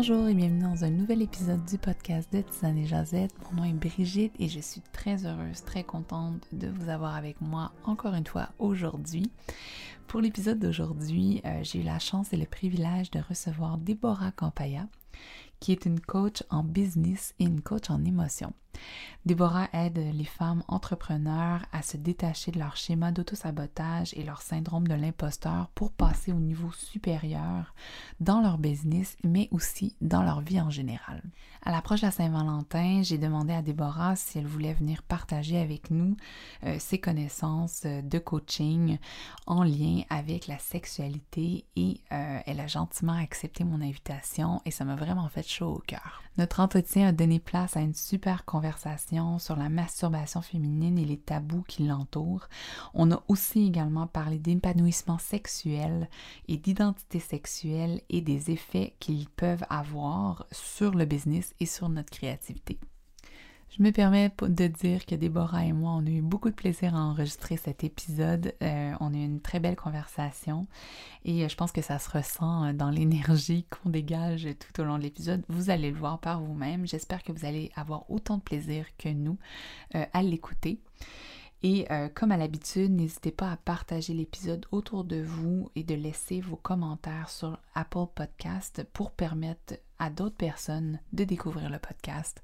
Bonjour et bienvenue dans un nouvel épisode du podcast de Tisane et Jazette. Mon nom est Brigitte et je suis très heureuse, très contente de vous avoir avec moi encore une fois aujourd'hui. Pour l'épisode d'aujourd'hui, euh, j'ai eu la chance et le privilège de recevoir Déborah Campaya, qui est une coach en business et une coach en émotion. Déborah aide les femmes entrepreneurs à se détacher de leur schéma d'autosabotage et leur syndrome de l'imposteur pour passer au niveau supérieur dans leur business, mais aussi dans leur vie en général. À l'approche de la Saint-Valentin, j'ai demandé à Déborah si elle voulait venir partager avec nous euh, ses connaissances euh, de coaching en lien avec la sexualité et euh, elle a gentiment accepté mon invitation et ça m'a vraiment fait chaud au cœur. Notre entretien a donné place à une super conversation sur la masturbation féminine et les tabous qui l'entourent. On a aussi également parlé d'épanouissement sexuel et d'identité sexuelle et des effets qu'ils peuvent avoir sur le business et sur notre créativité. Je me permets de dire que Déborah et moi, on a eu beaucoup de plaisir à enregistrer cet épisode. Euh, on a eu une très belle conversation et euh, je pense que ça se ressent euh, dans l'énergie qu'on dégage tout au long de l'épisode. Vous allez le voir par vous-même. J'espère que vous allez avoir autant de plaisir que nous à l'écouter. Et comme à l'habitude, n'hésitez pas à partager l'épisode autour de vous et de laisser vos commentaires sur Apple Podcast pour permettre à d'autres personnes de découvrir le podcast,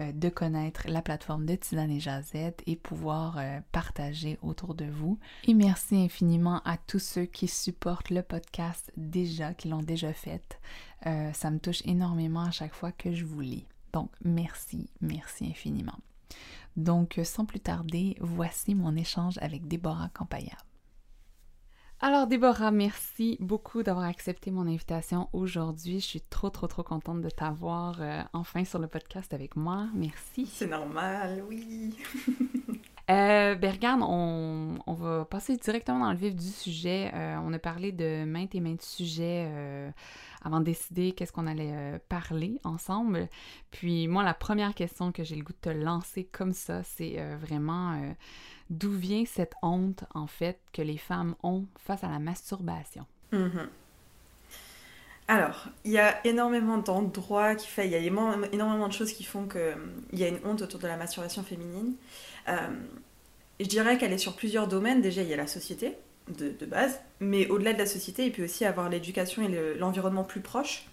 euh, de connaître la plateforme de Tisane et Jazette et pouvoir euh, partager autour de vous. Et merci infiniment à tous ceux qui supportent le podcast déjà, qui l'ont déjà fait. Euh, ça me touche énormément à chaque fois que je vous lis. Donc merci, merci infiniment. Donc sans plus tarder, voici mon échange avec Déborah Campaya. Alors Déborah, merci beaucoup d'avoir accepté mon invitation aujourd'hui. Je suis trop trop trop contente de t'avoir euh, enfin sur le podcast avec moi. Merci. C'est normal, oui. euh, ben regarde, on, on, va passer directement dans le vif du sujet. Euh, on a parlé de maintes et maintes sujets euh, avant de décider qu'est-ce qu'on allait parler ensemble. Puis moi, la première question que j'ai le goût de te lancer comme ça, c'est vraiment d'où vient cette honte, en fait, que les femmes ont face à la masturbation? Mhm. Alors, il y a énormément d'endroits qui fait, il y a énormément de choses qui font qu'il y a une honte autour de la masturbation féminine. Euh, je dirais qu'elle est sur plusieurs domaines. Déjà, il y a la société de, base, mais au-delà de la société, il peut aussi avoir l'éducation et l'environnement plus proche.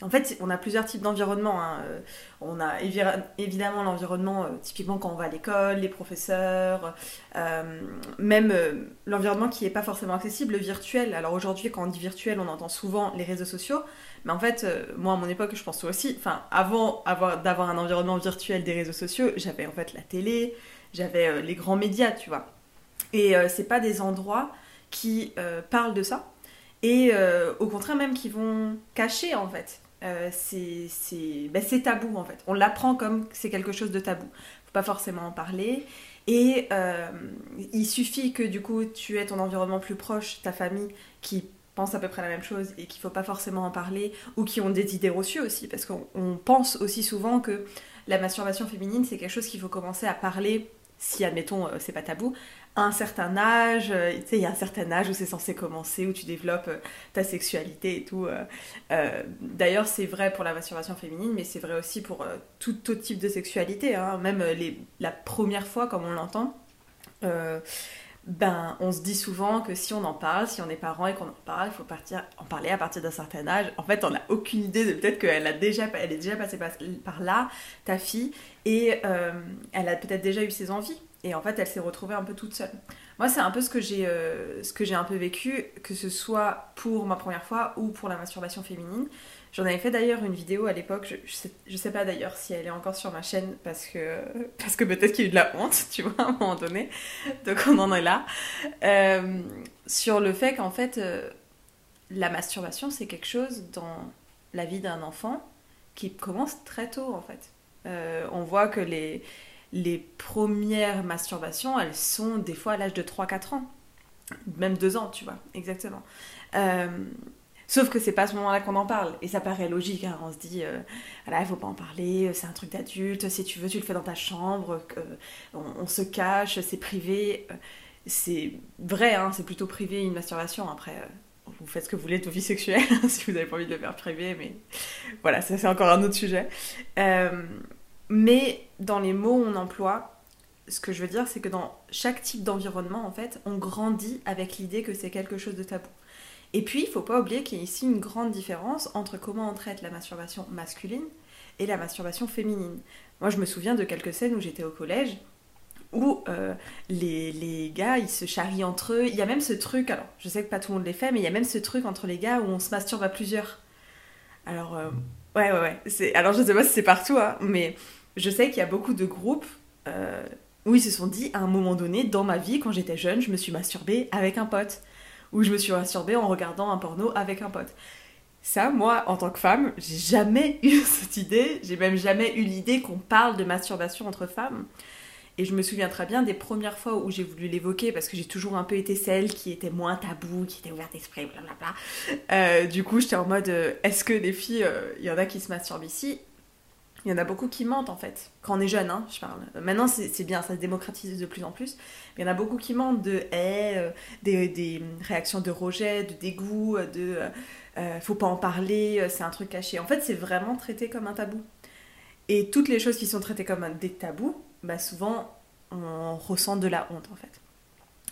En fait, on a plusieurs types d'environnement. Hein. Euh, on a évidemment l'environnement, euh, typiquement quand on va à l'école, les professeurs, euh, même l'environnement qui n'est pas forcément accessible, le virtuel. Alors aujourd'hui, quand on dit virtuel, on entend souvent les réseaux sociaux. Mais en fait, moi à mon époque, je pense aussi, enfin, avant d'avoir un environnement virtuel des réseaux sociaux, j'avais en fait la télé, j'avais les grands médias, tu vois. Et c'est pas des endroits qui parlent de ça. Et au contraire même qui vont cacher en fait euh, ben, c'est tabou en fait. On l'apprend comme c'est quelque chose de tabou. Faut pas forcément en parler. Et euh, il suffit que du coup tu aies ton environnement plus proche, ta famille qui pense à peu près la même chose et qu'il faut pas forcément en parler ou qui ont des idées reçues aussi parce qu'on pense aussi souvent que la masturbation féminine c'est quelque chose qu'il faut commencer à parler si admettons euh, c'est pas tabou un certain âge, euh, tu sais, il y a un certain âge où c'est censé commencer, où tu développes euh, ta sexualité et tout. Euh, d'ailleurs, c'est vrai pour la masturbation féminine, mais c'est vrai aussi pour tout autre type de sexualité, hein. même la première fois, comme on l'entend. ben, on se dit souvent que si on en parle, si on est parent et qu'on en parle, il faut partir, en parler à partir d'un certain âge. En fait, on n'a aucune idée de peut-être qu'elle a déjà, elle est déjà passée par, là, ta fille, et elle a peut-être déjà eu ses envies. Et en fait, elle s'est retrouvée un peu toute seule. Moi, c'est un peu ce que j'ai euh, ce que j'ai un peu vécu, que ce soit pour ma première fois ou pour la masturbation féminine. J'en avais fait d'ailleurs une vidéo à l'époque, je, je, sais, pas d'ailleurs si elle est encore sur ma chaîne parce que, parce que peut-être qu'il y a eu de la honte, tu vois, à un moment donné. Donc on en est là. Euh, sur le fait qu'en fait, euh, la masturbation, c'est quelque chose dans la vie d'un enfant qui commence très tôt en fait. on voit que les, les premières masturbations, elles sont des fois à l'âge de 3-4 ans. Même 2 ans, tu vois, exactement. Euh, sauf que c'est pas à ce moment-là qu'on en parle. Et ça paraît logique, hein. on se dit, euh, voilà, il faut pas en parler, c'est un truc d'adulte, si tu veux, tu le fais dans ta chambre, on, se cache, c'est privé. C'est vrai, hein, c'est plutôt privé une masturbation. Après, vous faites ce que vous voulez de vos vies sexuelles, si vous n'avez pas envie de le faire privé, mais voilà, ça c'est encore un autre sujet. Euh, mais dans les mots on emploie, ce que je veux dire, c'est que dans chaque type d'environnement, en fait, on grandit avec l'idée que c'est quelque chose de tabou. Et puis, il faut pas oublier qu'il y a ici une grande différence entre comment on traite la masturbation masculine et la masturbation féminine. Moi, je me souviens de quelques scènes où j'étais au collège où euh, les, les, gars, ils se charrient entre eux. Il y a même ce truc, alors je sais que pas tout le monde les fait, mais il y a même ce truc entre les gars où on se masturbe à plusieurs. Alors, euh, ouais, ouais, ouais. C'est, alors, je sais pas si c'est partout, hein, mais je sais qu'il y a beaucoup de groupes euh, où ils se sont dit, à un moment donné, dans ma vie, quand j'étais jeune, je me suis masturbée avec un pote. Ou je me suis masturbée en regardant un porno avec un pote. Ça, moi, en tant que femme, j'ai jamais eu cette idée. J'ai même jamais eu l'idée qu'on parle de masturbation entre femmes. Et je me souviens très bien des premières fois où j'ai voulu l'évoquer parce que j'ai toujours un peu été celle qui était moins tabou, qui était ouverte d'esprit, blablabla. Euh, du coup, j'étais en mode euh, est-ce que les filles, euh, il y en a qui se masturbent ici? Il y en a beaucoup qui mentent en fait. Quand on est jeune, hein, je parle. Maintenant, c'est bien, ça se démocratise de plus en plus. Mais il y en a beaucoup qui mentent de haies, des, des, réactions de rejet, de dégoût, de faut pas en parler, c'est un truc caché. En fait, c'est vraiment traité comme un tabou. Et toutes les choses qui sont traitées comme des tabous, bah souvent on ressent de la honte en fait.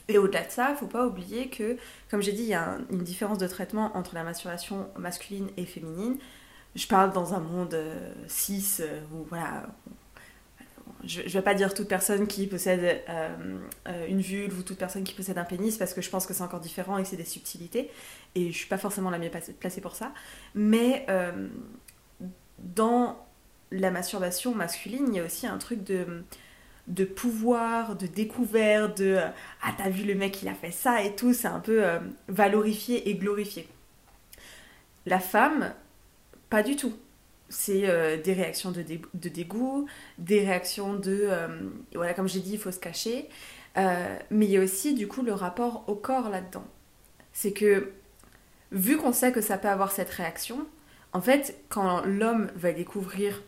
Et au-delà de ça, faut pas oublier que, comme j'ai dit, il y a une différence de traitement entre la masturbation masculine et féminine. Je parle dans un monde euh, cis euh, où voilà, je, ne vais pas dire toute personne qui possède euh, une vulve ou toute personne qui possède un pénis parce que je pense que c'est encore différent et que c'est des subtilités et je suis pas forcément la mieux placée pour ça. Mais dans la masturbation masculine, il y a aussi un truc de, de pouvoir, de découverte, de Ah, t'as vu le mec, il a fait ça et tout, c'est un peu valorifié et glorifié. La femme, pas du tout. C'est euh, des réactions de, dégoût, des réactions de. Euh, voilà, comme j'ai dit, il faut se cacher. mais il y a aussi, du coup, le rapport au corps là-dedans. C'est que, vu qu'on sait que ça peut avoir cette réaction, en fait, quand l'homme va découvrir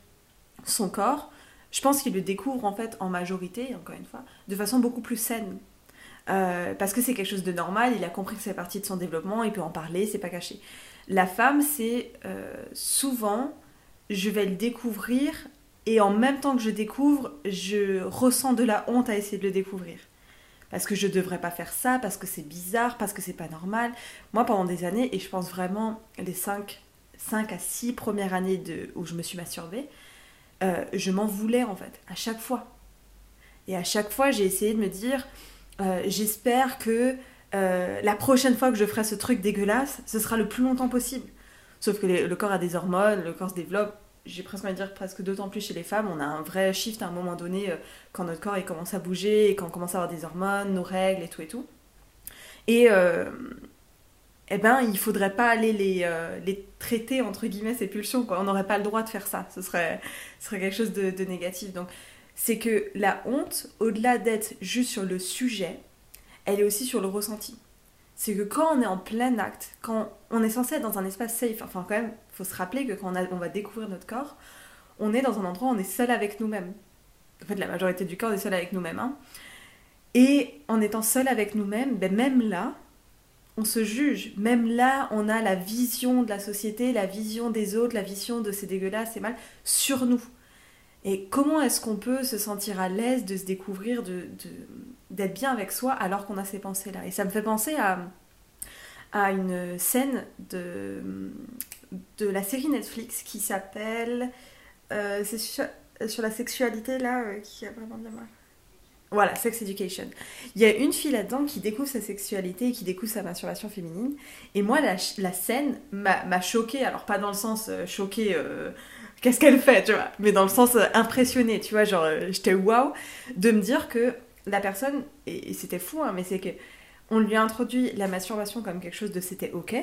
son corps, je pense qu'il le découvre en fait en majorité, encore une fois, de façon beaucoup plus saine. Euh, parce que c'est quelque chose de normal, il a compris que c'est partie de son développement, il peut en parler, c'est pas caché. La femme, c'est euh, souvent, je vais le découvrir et en même temps que je découvre, je ressens de la honte à essayer de le découvrir. Parce que je devrais pas faire ça, parce que c'est bizarre, parce que c'est pas normal. Moi, pendant des années, et je pense vraiment les 5, 5 à 6 premières années de, où je me suis masturbée, euh, je m'en voulais en fait, à chaque fois. Et à chaque fois, j'ai essayé de me dire, euh, j'espère que euh, la prochaine fois que je ferai ce truc dégueulasse, ce sera le plus longtemps possible. Sauf que le corps a des hormones, le corps se développe, j'ai presque envie de dire presque d'autant plus chez les femmes, on a un vrai shift à un moment donné quand notre corps commence à bouger et quand on commence à avoir des hormones, nos règles et tout et tout. Et, eh ben, il faudrait pas aller les, euh, traiter, entre guillemets, ces pulsions. On n'aurait pas le droit de faire ça. Ce serait, ce serait quelque chose de, de négatif. Donc, c'est que la honte, au-delà d'être juste sur le sujet, elle est aussi sur le ressenti. C'est que quand on est en plein acte, quand on est censé être dans un espace safe, enfin quand même, il faut se rappeler que quand on, va découvrir notre corps, on est dans un endroit où on est seul avec nous-mêmes. En fait, la majorité du corps est seul avec nous-mêmes. Hein. Et en étant seul avec nous-mêmes, ben même là, on se juge. Même là, on a la vision de la société, la vision des autres, la vision de ces dégueulasses, c'est mal, sur nous. Et comment est-ce qu'on peut se sentir à l'aise de se découvrir, de, d'être bien avec soi alors qu'on a ces pensées-là Et ça me fait penser à, à une scène de, de la série Netflix qui s'appelle... Euh, c'est sur, la sexualité là euh, qui a vraiment bien mal. Voilà, Sex Education. Il y a une fille là-dedans qui découvre sa sexualité et qui découvre sa masturbation féminine. Et moi, la, scène m'a choquée. Alors, pas dans le sens euh, choquée, euh, qu'est-ce qu'elle fait, tu vois, mais dans le sens impressionné, tu vois, genre, j'étais waouh de me dire que la personne, et, c'était fou, hein, mais c'est que on lui a introduit la masturbation comme quelque chose de c'était ok.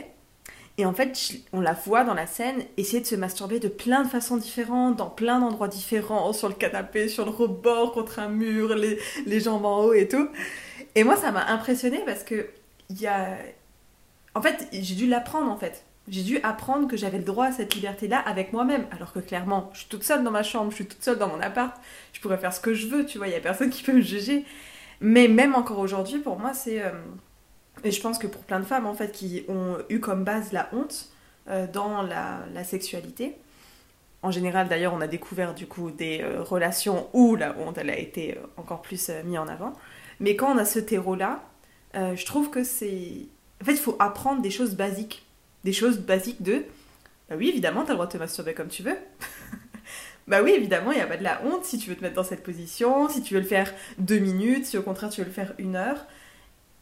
Et en fait, on la voit dans la scène essayer de se masturber de plein de façons différentes, dans plein d'endroits différents, sur le canapé, sur le rebord, contre un mur, les, les jambes en haut et tout. Et moi, ça m'a impressionné parce que il y a... En fait, j'ai dû l'apprendre en fait. J'ai dû apprendre que j'avais le droit à cette liberté-là avec moi-même. Alors que clairement, je suis toute seule dans ma chambre, je suis toute seule dans mon appart, je pourrais faire ce que je veux, tu vois, il y a personne qui peut me juger. Mais même encore aujourd'hui, pour moi, c'est... Euh, et je pense que pour plein de femmes, en fait, qui ont eu comme base la honte euh, dans la, sexualité, en général, d'ailleurs, on a découvert du coup des euh, relations où la honte, elle a été encore plus mise en avant. Mais quand on a ce terreau-là, je trouve que c'est... En fait, il faut apprendre des choses basiques. Des choses basiques de... Bah oui, évidemment, tu as le droit de te masturber comme tu veux. Bah oui, évidemment, il n'y a pas de la honte si tu veux te mettre dans cette position, si tu veux le faire deux minutes, si au contraire tu veux le faire une heure.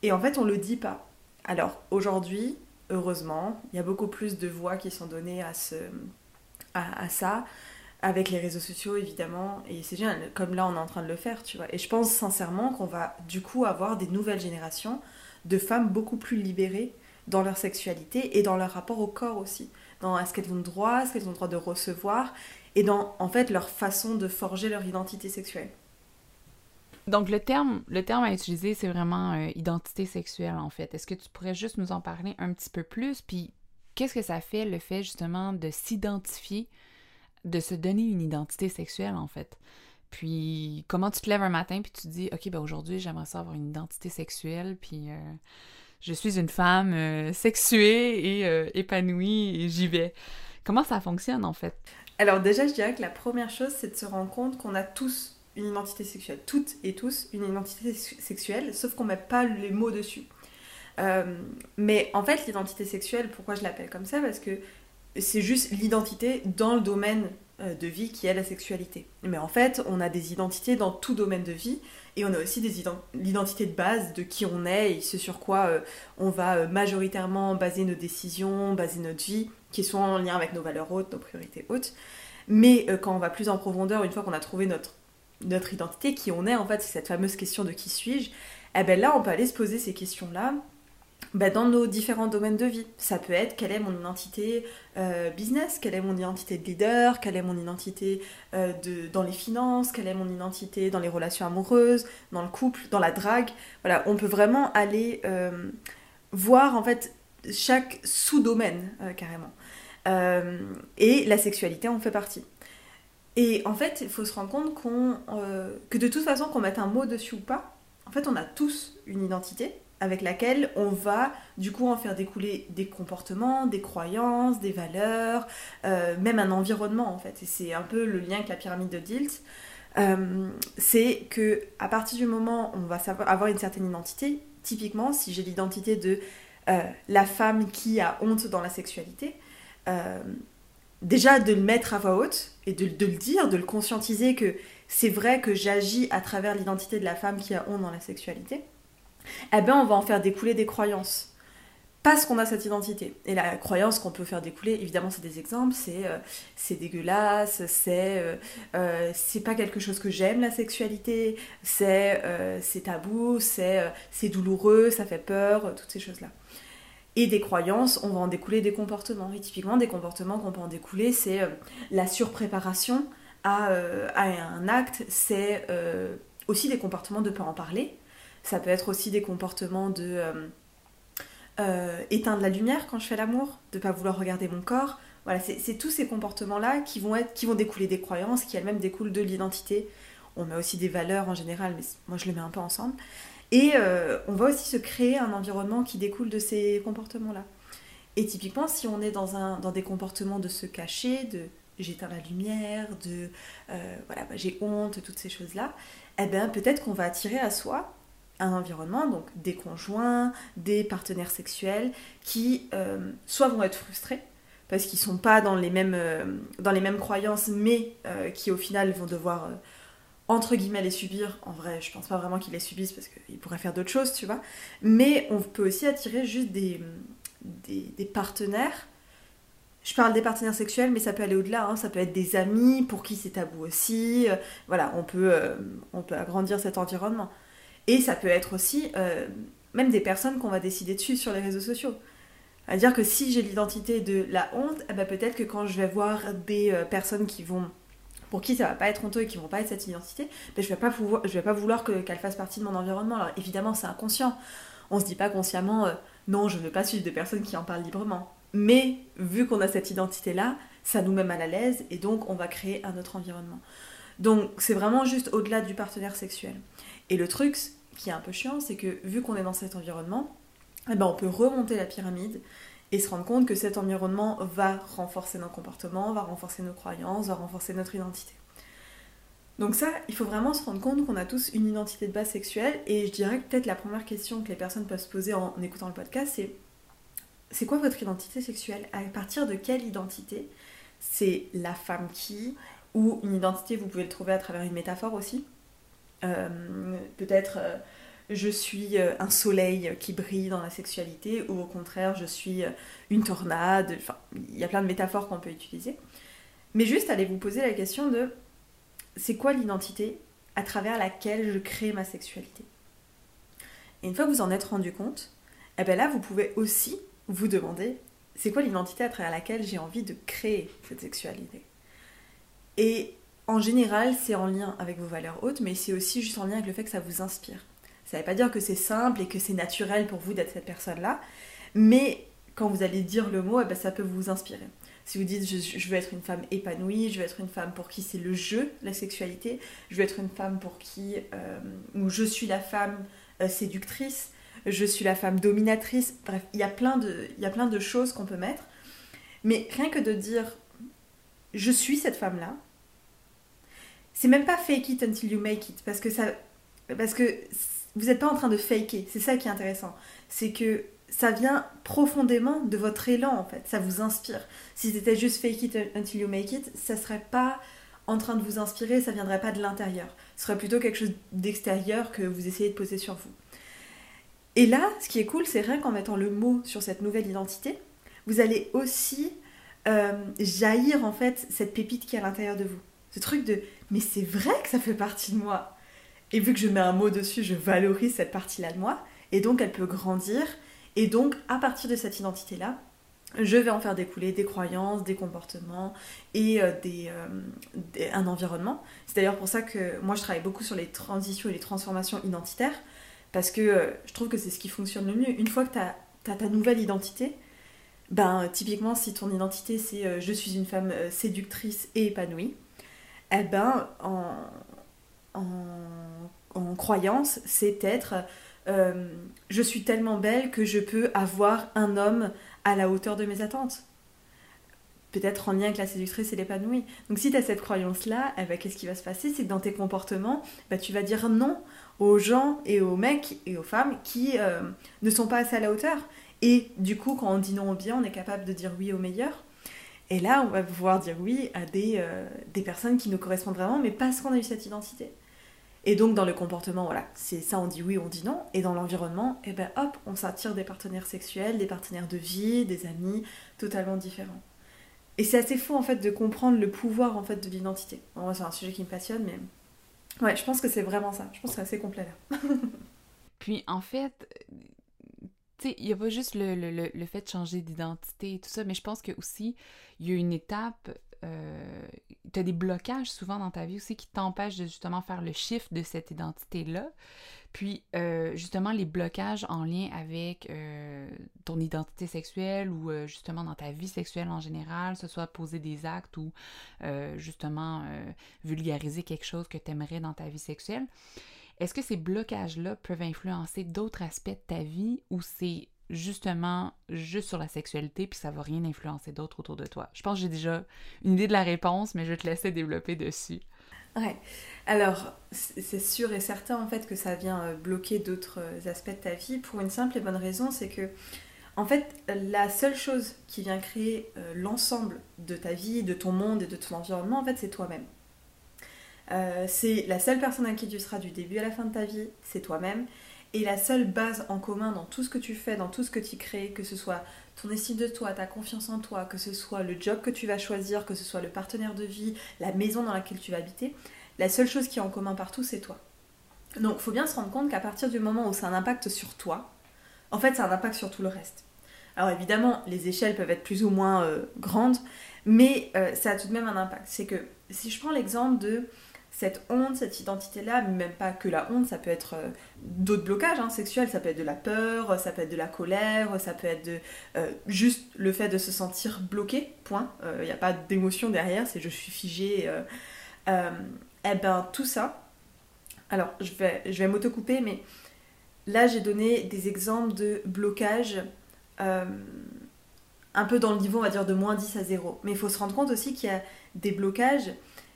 Et en fait, on le dit pas. Alors aujourd'hui, heureusement, il y a beaucoup plus de voix qui sont données à, ce, à, ça, avec les réseaux sociaux évidemment, et c'est génial, comme là on est en train de le faire, tu vois. Et je pense sincèrement qu'on va du coup avoir des nouvelles générations de femmes beaucoup plus libérées dans leur sexualité et dans leur rapport au corps aussi. Dans est-ce qu'elles ont droit, est-ce qu'elles ont droit de recevoir, et dans en fait leur façon de forger leur identité sexuelle. Donc le terme, le terme à utiliser, c'est vraiment euh, identité sexuelle en fait. Est-ce que tu pourrais juste nous en parler un petit peu plus? Puis qu'est-ce que ça fait le fait justement de s'identifier, de se donner une identité sexuelle en fait? Puis comment tu te lèves un matin puis tu te dis ok ben aujourd'hui j'aimerais ça avoir une identité sexuelle puis euh, je suis une femme euh, sexuée et épanouie et j'y vais. Comment ça fonctionne en fait? Alors déjà je dirais que la première chose c'est de se rendre compte qu'on a tous une identité sexuelle. Toutes et tous une identité sexuelle, sauf qu'on met pas les mots dessus. Euh, mais en fait, l'identité sexuelle, pourquoi je l'appelle comme ça? Parce que c'est juste l'identité dans le domaine euh, de vie qui est la sexualité. Mais en fait, on a des identités dans tout domaine de vie et on a aussi l'identité de base de qui on est et ce sur quoi euh, on va majoritairement baser nos décisions, baser notre vie, qui sont en lien avec nos valeurs hautes, nos priorités hautes. Mais quand on va plus en profondeur, une fois qu'on a trouvé notre notre identité, qui on est en fait, c'est cette fameuse question de qui suis-je, eh ben là on peut aller se poser ces questions-là ben, dans nos différents domaines de vie. Ça peut être quelle est mon identité euh, business, quelle est mon identité de leader, quelle est mon identité euh, dans les finances, quelle est mon identité dans les relations amoureuses, dans le couple, dans la drague. Voilà, on peut vraiment aller euh, voir en fait chaque sous-domaine carrément. et la sexualité en fait partie. Et en fait, il faut se rendre compte qu'on, que de toute façon, qu'on mette un mot dessus ou pas, en fait, on a tous une identité avec laquelle on va du coup en faire découler des comportements, des croyances, des valeurs, euh, même un environnement en fait. Et c'est un peu le lien avec la pyramide de Dilt. Euh, c'est que à partir du moment où on va avoir une certaine identité, typiquement si j'ai l'identité de la femme qui a honte dans la sexualité, déjà de le mettre à voix haute et de, le dire, de le conscientiser que c'est vrai que j'agis à travers l'identité de la femme qui a honte dans la sexualité, eh bien on va en faire découler des croyances. Parce qu'on a cette identité. Et la croyance qu'on peut faire découler, évidemment, c'est des exemples, c'est euh, dégueulasse, c'est euh, euh, c'est pas quelque chose que j'aime la sexualité, c'est tabou, c'est douloureux, ça fait peur, toutes ces choses-là et des croyances, on va en découler des comportements. Et typiquement, des comportements qu'on peut en découler, c'est la surpréparation à, à, un acte, c'est aussi des comportements de ne pas en parler. Ça peut être aussi des comportements de éteindre la lumière quand je fais l'amour, de pas vouloir regarder mon corps. Voilà, c'est tous ces comportements-là qui vont, être, qui vont découler des croyances, qui elles-mêmes découlent de l'identité. On met aussi des valeurs en général, mais moi je les mets un peu ensemble. Et euh, on va aussi se créer un environnement qui découle de ces comportements-là. Et typiquement, si on est dans, un, dans des comportements de se cacher, de j'éteins la lumière, de euh, voilà, bah, j'ai honte, toutes ces choses-là, eh bien peut-être qu'on va attirer à soi un environnement, donc des conjoints, des partenaires sexuels, qui euh, soit vont être frustrés, parce qu'ils ne sont pas dans les, mêmes, dans les mêmes croyances, mais qui au final vont devoir entre guillemets les subir, en vrai je pense pas vraiment qu'ils les subissent parce qu'ils pourraient faire d'autres choses, tu vois, mais on peut aussi attirer juste des, des, partenaires. Je parle des partenaires sexuels, mais ça peut aller au-delà, hein. ça peut être des amis pour qui c'est tabou aussi, euh, voilà, on peut, euh, on peut agrandir cet environnement. Et ça peut être aussi euh, même des personnes qu'on va décider de suivre sur les réseaux sociaux. C'est-à-dire que si j'ai l'identité de la honte, eh ben peut-être que quand je vais voir des personnes qui vont pour qui ça va pas être honteux et qui vont pas être cette identité, mais je vais pas vais pas vouloir qu'elle fasse partie de mon environnement. Alors évidemment, c'est inconscient. On se dit pas consciemment, euh, non, je ne veux pas suivre des personnes qui en parlent librement. Mais vu qu'on a cette identité-là, ça nous met mal à l'aise et donc on va créer un autre environnement. Donc c'est vraiment juste au-delà du partenaire sexuel. Et le truc qui est un peu chiant, c'est que vu qu'on est dans cet environnement, eh ben, on peut remonter la pyramide et se rendre compte que cet environnement va renforcer nos comportements, va renforcer nos croyances, va renforcer notre identité. Donc ça, il faut vraiment se rendre compte qu'on a tous une identité de base sexuelle et je dirais que peut-être la première question que les personnes peuvent se poser en, écoutant le podcast, c'est c'est quoi votre identité sexuelle? À partir de quelle identité C'est la femme qui? Ou une identité, vous pouvez le trouver à travers une métaphore aussi? Euh, peut-être euh, je suis euh, un soleil qui brille dans la sexualité ou au contraire je suis une tornade. Enfin, il y a plein de métaphores qu'on peut utiliser. Mais juste allez vous poser la question de c'est quoi l'identité à travers laquelle je crée ma sexualité? Et une fois que vous en êtes rendu compte, eh bien là, vous pouvez aussi vous demander c'est quoi l'identité à travers laquelle j'ai envie de créer cette sexualité? Et en général, c'est en lien avec vos valeurs hautes, mais c'est aussi juste en lien avec le fait que ça vous inspire. Ça ne veut pas dire que c'est simple et que c'est naturel pour vous d'être cette personne-là, mais quand vous allez dire le mot, eh ben, ça peut vous inspirer. Si vous dites je, veux être une femme épanouie, je veux être une femme pour qui c'est le jeu, la sexualité, je veux être une femme pour qui, euh, ou je suis la femme euh, séductrice, je suis la femme dominatrice, bref, il y a plein de, il y a plein de choses qu'on peut mettre. Mais rien que de dire je suis cette femme-là, c'est même pas fake it until you make it, parce que ça, parce que vous n'êtes pas en train de faker, c'est ça qui est intéressant. C'est que ça vient profondément de votre élan en fait, ça vous inspire. Si c'était juste fake it until you make it, ça serait pas en train de vous inspirer, ça viendrait pas de l'intérieur. Ce serait plutôt quelque chose d'extérieur que vous essayez de poser sur vous. Et là, ce qui est cool, c'est rien qu'en mettant le mot sur cette nouvelle identité, vous allez aussi euh, jaillir en fait cette pépite qui est à l'intérieur de vous. Ce truc de mais c'est vrai que ça fait partie de moi. Et vu que je mets un mot dessus, je valorise cette partie-là de moi. Et donc elle peut grandir et donc, à partir de cette identité-là, je vais en faire découler des croyances, des comportements et euh, euh, un environnement. C'est d'ailleurs pour ça que moi je travaille beaucoup sur les transitions et les transformations identitaires, parce que euh, je trouve que c'est ce qui fonctionne le mieux. Une fois que tu as, ta nouvelle identité, ben typiquement si ton identité c'est je suis une femme séductrice et épanouie, eh ben en, croyance c'est être euh, je suis tellement belle que je peux avoir un homme à la hauteur de mes attentes. Peut-être en lien avec la séductrice et l'épanouie. Donc si tu as cette croyance-là, eh ben, qu'est-ce qui va se passer? C'est que dans tes comportements, bah, tu vas dire non aux gens et aux mecs et aux femmes qui euh, ne sont pas assez à la hauteur. Et du coup, quand on dit non au bien, on est capable de dire oui au meilleur. Et là, on va pouvoir dire oui à des, euh, des personnes qui nous correspondent vraiment, mais parce qu'on a eu cette identité. Et donc dans le comportement, voilà, c'est ça on dit oui, on dit non. Et dans l'environnement, eh ben hop, on s'attire des partenaires sexuels, des partenaires de vie, des amis, totalement différents. Et c'est assez fou en fait de comprendre le pouvoir en fait de l'identité. Bon, c'est un sujet qui me passionne, mais ouais, je pense que c'est vraiment ça. Je pense que c'est assez complet là. Puis en fait, il n'y a pas juste le, le, le, fait de changer d'identité et tout ça, mais je pense que aussi il y a une étape euh, tu as des blocages souvent dans ta vie aussi qui t'empêchent de justement faire le chiffre de cette identité-là. Puis, euh, justement, les blocages en lien avec euh, ton identité sexuelle ou justement dans ta vie sexuelle en général, que ce soit poser des actes ou justement vulgariser quelque chose que tu aimerais dans ta vie sexuelle. Est-ce que ces blocages-là peuvent influencer d'autres aspects de ta vie ou c'est justement juste sur la sexualité, puis ça va rien influencer d'autres autour de toi? Je pense que j'ai déjà une idée de la réponse, mais je vais te laisser développer dessus. Ouais. Alors, c'est sûr et certain en fait que ça vient euh, bloquer d'autres euh, aspects de ta vie pour une simple et bonne raison, c'est que en fait, la seule chose qui vient créer euh, l'ensemble de ta vie, de ton monde et de ton environnement, en fait, c'est toi-même. C'est la seule personne à qui tu seras du début à la fin de ta vie, c'est toi-même. Et la seule base en commun dans tout ce que tu fais, dans tout ce que tu crées, que ce soit ton estime de toi, ta confiance en toi, que ce soit le job que tu vas choisir, que ce soit le partenaire de vie, la maison dans laquelle tu vas habiter, la seule chose qui est en commun partout, c'est toi. Donc il faut bien se rendre compte qu'à partir du moment où ça a un impact sur toi, en fait, ça a un impact sur tout le reste. Alors évidemment, les échelles peuvent être plus ou moins euh, grandes, mais euh, ça a tout de même un impact. C'est que si je prends l'exemple de cette honte, cette identité-là, même pas que la honte, ça peut être euh, d'autres blocages hein, sexuels, ça peut être de la peur, ça peut être de la colère, ça peut être de, euh, juste le fait de se sentir bloqué, point. Il euh, n'y a pas d'émotion derrière, c'est je suis figé. eh ben tout ça, alors je vais, je vais m'autocouper, mais là j'ai donné des exemples de blocage euh, un peu dans le niveau, on va dire, de moins 10 à 0. Mais il faut se rendre compte aussi qu'il y a des blocages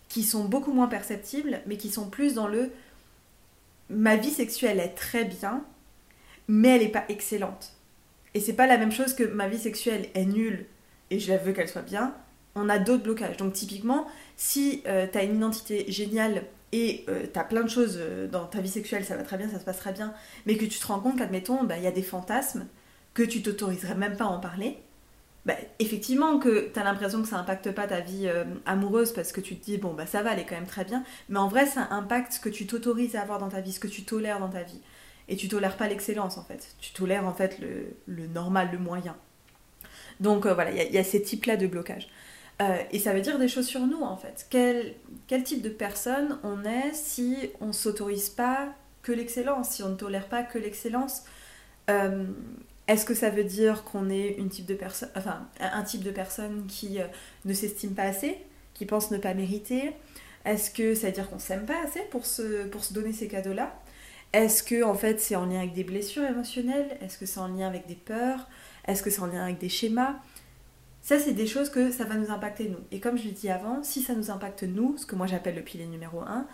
qui sont beaucoup moins perceptibles, mais qui sont plus dans le ma vie sexuelle est très bien, mais elle n'est pas excellente. Et c'est pas la même chose que ma vie sexuelle est nulle et je la veux qu'elle soit bien. On a d'autres blocages. Donc typiquement, si euh, tu as une identité géniale et euh, tu as plein de choses euh, dans ta vie sexuelle, ça va très bien, ça se passe très bien, mais que tu te rends compte qu'admettons, bah, il y a des fantasmes que tu t'autoriserais même pas à en parler, bah, effectivement que tu as l'impression que ça impacte pas ta vie euh, amoureuse parce que tu te dis bon bah ça va, elle est quand même très bien, mais en vrai ça impacte ce que tu t'autorises à avoir dans ta vie, ce que tu tolères dans ta vie. Et tu tolères pas l'excellence en fait, tu tolères en fait le, normal, le moyen. Donc euh, voilà, il y, a ces types-là de blocage. Euh, et ça veut dire des choses sur nous en fait. Quel, quel type de personne on est si on s'autorise pas que l'excellence, si on ne tolère pas que l'excellence est-ce que ça veut dire qu'on est un type de personne qui euh, ne s'estime pas assez, qui pense ne pas mériter? Est-ce que ça veut dire qu'on s'aime pas assez pour se, pour se donner ces cadeaux-là? Est-ce que en fait c'est en lien avec des blessures émotionnelles? Est-ce que c'est en lien avec des peurs? Est-ce que c'est en lien avec des schémas? Ça, c'est des choses que ça va nous impacter nous. Et comme je l'ai dit avant, si ça nous impacte nous, ce que moi j'appelle le pilier numéro 1,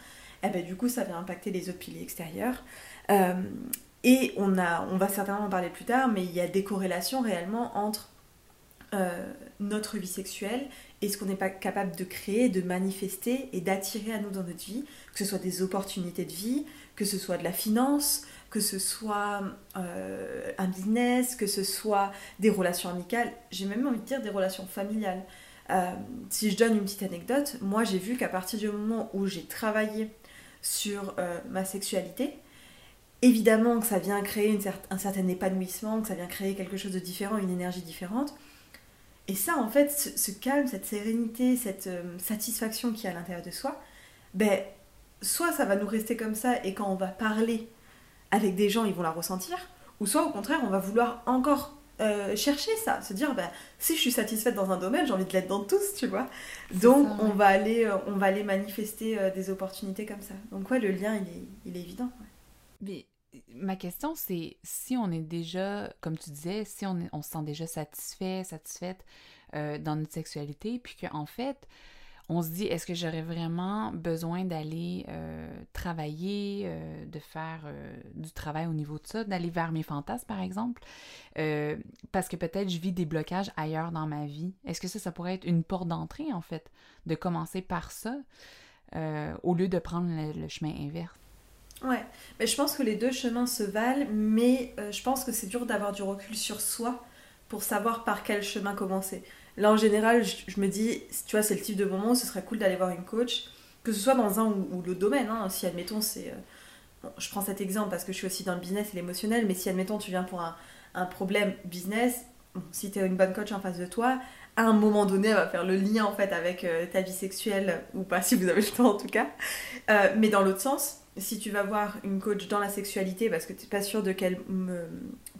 eh ben, du coup, ça va impacter les autres piliers extérieurs. Euh, et on, a, on va certainement en parler plus tard, mais il y a des corrélations réellement entre euh, notre vie sexuelle et ce qu'on n'est pas capable de créer, de manifester et d'attirer à nous dans notre vie, que ce soit des opportunités de vie, que ce soit de la finance, que ce soit euh, un business, que ce soit des relations amicales, j'ai même envie de dire des relations familiales. Euh, si je donne une petite anecdote, moi j'ai vu qu'à partir du moment où j'ai travaillé sur ma sexualité, évidemment que ça vient créer un certain épanouissement, que ça vient créer quelque chose de différent, une énergie différente. Et ça, en fait, ce, calme, cette sérénité, cette euh, satisfaction qui est à l'intérieur de soi, ben, soit ça va nous rester comme ça et quand on va parler avec des gens, ils vont la ressentir, ou soit au contraire, on va vouloir encore euh, chercher ça, se dire, ben, si je suis satisfaite dans un domaine, j'ai envie de l'être dans tous, tu vois. Donc, on, va aller, euh, on va aller manifester des opportunités comme ça. Donc, ouais, le lien, il est, il est évident. Mais ma question, c'est si on est déjà, comme tu disais, si on, se sent déjà satisfait, satisfaite euh, dans notre sexualité, puis qu'en fait, on se dit, est-ce que j'aurais vraiment besoin d'aller euh, travailler, euh, de faire du travail au niveau de ça, d'aller vers mes fantasmes, par exemple, parce que peut-être je vis des blocages ailleurs dans ma vie. Est-ce que ça, ça pourrait être une porte d'entrée, en fait, de commencer par ça, au lieu de prendre le chemin inverse? Ouais, mais je pense que les deux chemins se valent, mais euh, je pense que c'est dur d'avoir du recul sur soi pour savoir par quel chemin commencer. Là, en général, je, me dis, tu vois, c'est le type de moment où ce serait cool d'aller voir une coach, que ce soit dans un ou, l'autre domaine. Hein. si, admettons, c'est. Euh, je prends cet exemple parce que je suis aussi dans le business et l'émotionnel, mais si, admettons, tu viens pour un, problème business, si tu une bonne coach en face de toi, à un moment donné, elle va faire le lien en fait avec euh, ta vie sexuelle, ou pas, si vous avez le temps en tout cas. mais dans l'autre sens, si tu vas voir une coach dans la sexualité parce que tu n'es pas sûr de quel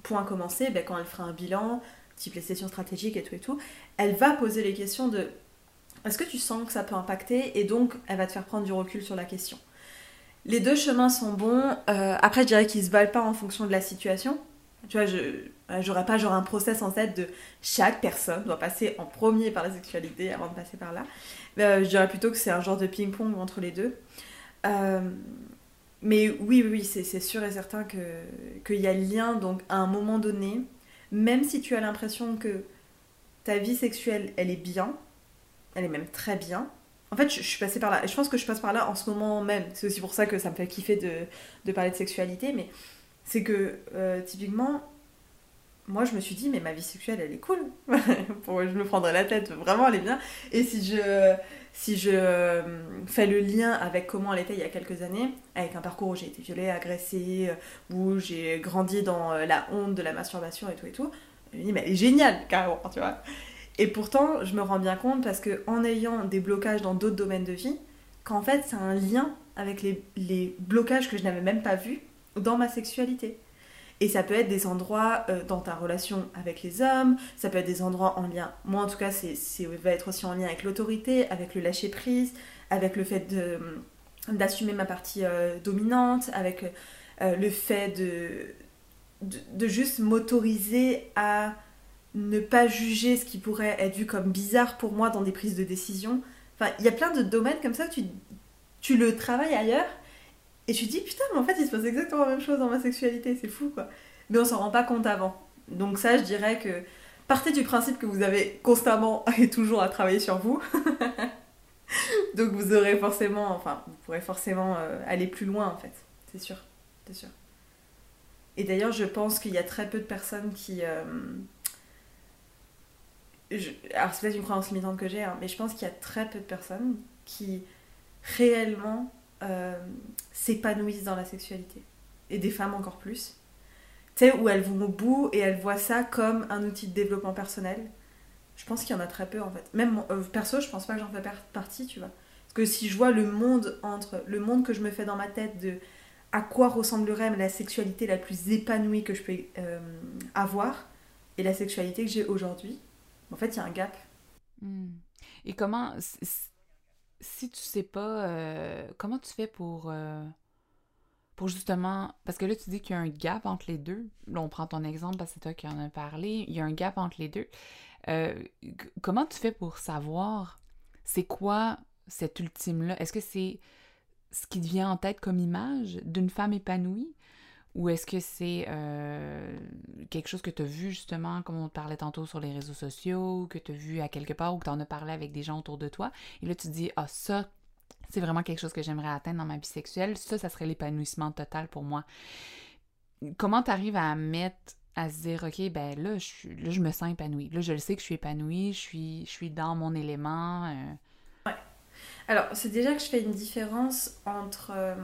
point commencer, ben quand elle fera un bilan, type les sessions stratégiques et tout et tout, elle va poser les questions de est-ce que tu sens que ça peut impacter et donc elle va te faire prendre du recul sur la question. Les deux chemins sont bons. Euh, après, je dirais qu'ils ne se valent pas en fonction de la situation. Tu vois, je n'aurais pas genre un process en tête de chaque personne doit passer en premier par la sexualité avant de passer par là. Euh, je dirais plutôt que c'est un genre de ping-pong entre les deux. Euh, mais oui, oui, c'est sûr et certain qu'il y a le lien. Donc, à un moment donné, même si tu as l'impression que ta vie sexuelle, elle est bien, elle est même très bien. En fait, je, suis passée par là. Et je pense que je passe par là en ce moment même. C'est aussi pour ça que ça me fait kiffer de, parler de sexualité. Mais c'est que, euh, typiquement, moi, je me suis dit, mais ma vie sexuelle, elle est cool. je me prendrais la tête. Vraiment, elle est bien. Et si je si je euh, fais le lien avec comment elle était il y a quelques années, avec un parcours où j'ai été violée, agressée, euh, où j'ai grandi dans euh, la honte de la masturbation et tout et tout, je me dis, mais elle est géniale, carrément, tu vois. Et pourtant, je me rends bien compte parce que en ayant des blocages dans d'autres domaines de vie, qu'en fait, c'est un lien avec les, les blocages que je n'avais même pas vus dans ma sexualité. Et ça peut être des endroits euh, dans ta relation avec les hommes, ça peut être des endroits en lien, moi en tout cas, c'est, va être aussi en lien avec l'autorité, avec le lâcher prise, avec le fait de, d'assumer ma partie euh, dominante, avec euh, le fait de, juste m'autoriser à ne pas juger ce qui pourrait être vu comme bizarre pour moi dans des prises de décision. Enfin, il y a plein de domaines comme ça, tu le travailles ailleurs et tu te dis putain, mais en fait, il se passe exactement la même chose dans ma sexualité, c'est fou quoi. Mais on s'en rend pas compte avant. Donc, ça, je dirais que partez du principe que vous avez constamment et toujours à travailler sur vous. Donc, vous aurez forcément, enfin, vous pourrez forcément euh, aller plus loin en fait, c'est sûr, c'est sûr. Et d'ailleurs, je pense qu'il y a très peu de personnes qui. Euh, alors, c'est peut-être une croyance limitante que j'ai, hein, mais je pense qu'il y a très peu de personnes qui réellement euh, s'épanouissent dans la sexualité. Et des femmes encore plus. Tu sais, où elles vont au bout et elles voient ça comme un outil de développement personnel. Je pense qu'il y en a très peu en fait. Même euh, perso, je pense pas que j'en fais partie, tu vois. Parce que si je vois le monde entre le monde que je me fais dans ma tête de à quoi ressemblerait la sexualité la plus épanouie que je peux euh, avoir et la sexualité que j'ai aujourd'hui, en fait, il y a un gap. Hmm. Et comment, si tu sais pas, euh, comment tu fais pour, euh, pour justement, parce que là, tu dis qu'il y a un gap entre les deux. Là, on prend ton exemple parce que c'est toi qui en as parlé. Il y a un gap entre les deux. comment tu fais pour savoir c'est quoi cet ultime-là? Est-ce que c'est ce qui te vient en tête comme image d'une femme épanouie? Ou est-ce que c'est euh, quelque chose que tu as vu justement, comme on te parlait tantôt sur les réseaux sociaux, que tu as vu à quelque part ou que tu en as parlé avec des gens autour de toi, et là tu te dis, ah ça, c'est vraiment quelque chose que j'aimerais atteindre dans ma vie sexuelle, ça, ça serait l'épanouissement total pour moi. Comment tu arrives à mettre, à se dire, ok, ben là, je, là, je me sens épanouie. Là, je le sais que je suis épanouie, je suis, je suis dans mon élément. Euh, alors, c'est déjà que je fais une différence entre. Euh,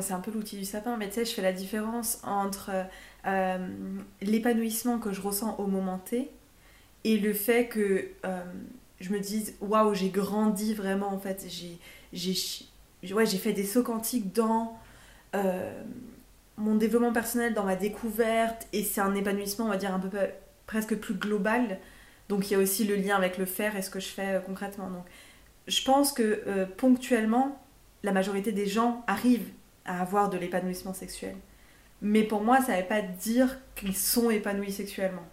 c'est un peu l'outil du sapin, mais tu sais, je fais la différence entre euh, l'épanouissement que je ressens au moment T et le fait que euh, je me dise waouh, j'ai grandi vraiment en fait. J'ai ouais, fait des sauts quantiques dans mon développement personnel, dans ma découverte, et c'est un épanouissement, on va dire, un peu presque plus global donc il y a aussi le lien avec le faire et ce que je fais euh, concrètement. Donc je pense que euh, ponctuellement, la majorité des gens arrivent à avoir de l'épanouissement sexuel. Mais pour moi, ça ne veut pas dire qu'ils sont épanouis sexuellement.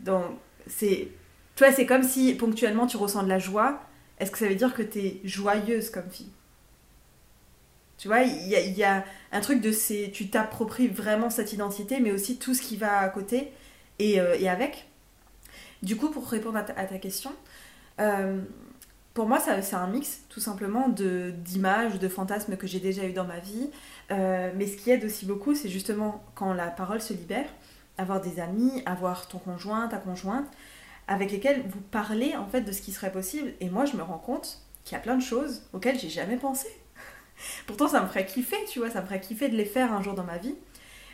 Donc c'est... Tu vois, c'est comme si ponctuellement tu ressens de la joie. Est-ce que ça veut dire que tu es joyeuse comme fille? Tu vois, il y, a, un truc de c'est tu t'appropries vraiment cette identité, mais aussi tout ce qui va à côté et, euh, et avec. Du coup, pour répondre à ta, question, euh, pour moi, c'est un mix tout simplement d'images, de, fantasmes que j'ai déjà eu dans ma vie. Euh, mais ce qui aide aussi beaucoup, c'est justement quand la parole se libère, avoir des amis, avoir ton conjoint, ta conjointe, avec lesquels vous parlez en fait de ce qui serait possible. Et moi, je me rends compte qu'il y a plein de choses auxquelles j'ai jamais pensé. Pourtant, ça me ferait kiffer, tu vois, ça me ferait kiffer de les faire un jour dans ma vie.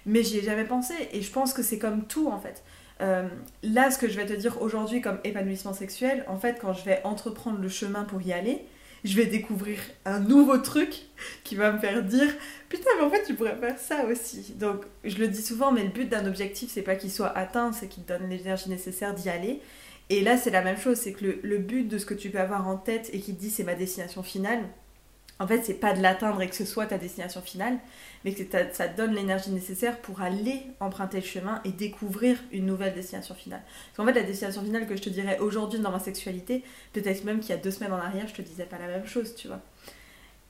Mais j'y ai jamais pensé. Et je pense que c'est comme tout en fait. Euh, là, ce que je vais te dire aujourd'hui comme épanouissement sexuel, en fait, quand je vais entreprendre le chemin pour y aller, je vais découvrir un nouveau truc qui va me faire dire putain mais en fait tu pourrais faire ça aussi. Donc je le dis souvent mais le but d'un objectif c'est pas qu'il soit atteint c'est qu'il te donne l'énergie nécessaire d'y aller. Et là c'est la même chose c'est que le, le, but de ce que tu peux avoir en tête et qui te dit c'est ma destination finale en fait, c'est pas de l'atteindre et que ce soit ta destination finale, mais que ça te donne l'énergie nécessaire pour aller emprunter le chemin et découvrir une nouvelle destination finale. Parce qu'en fait, la destination finale que je te dirais aujourd'hui dans ma sexualité, peut-être même qu'il y a deux semaines en arrière, je te disais pas la même chose, tu vois.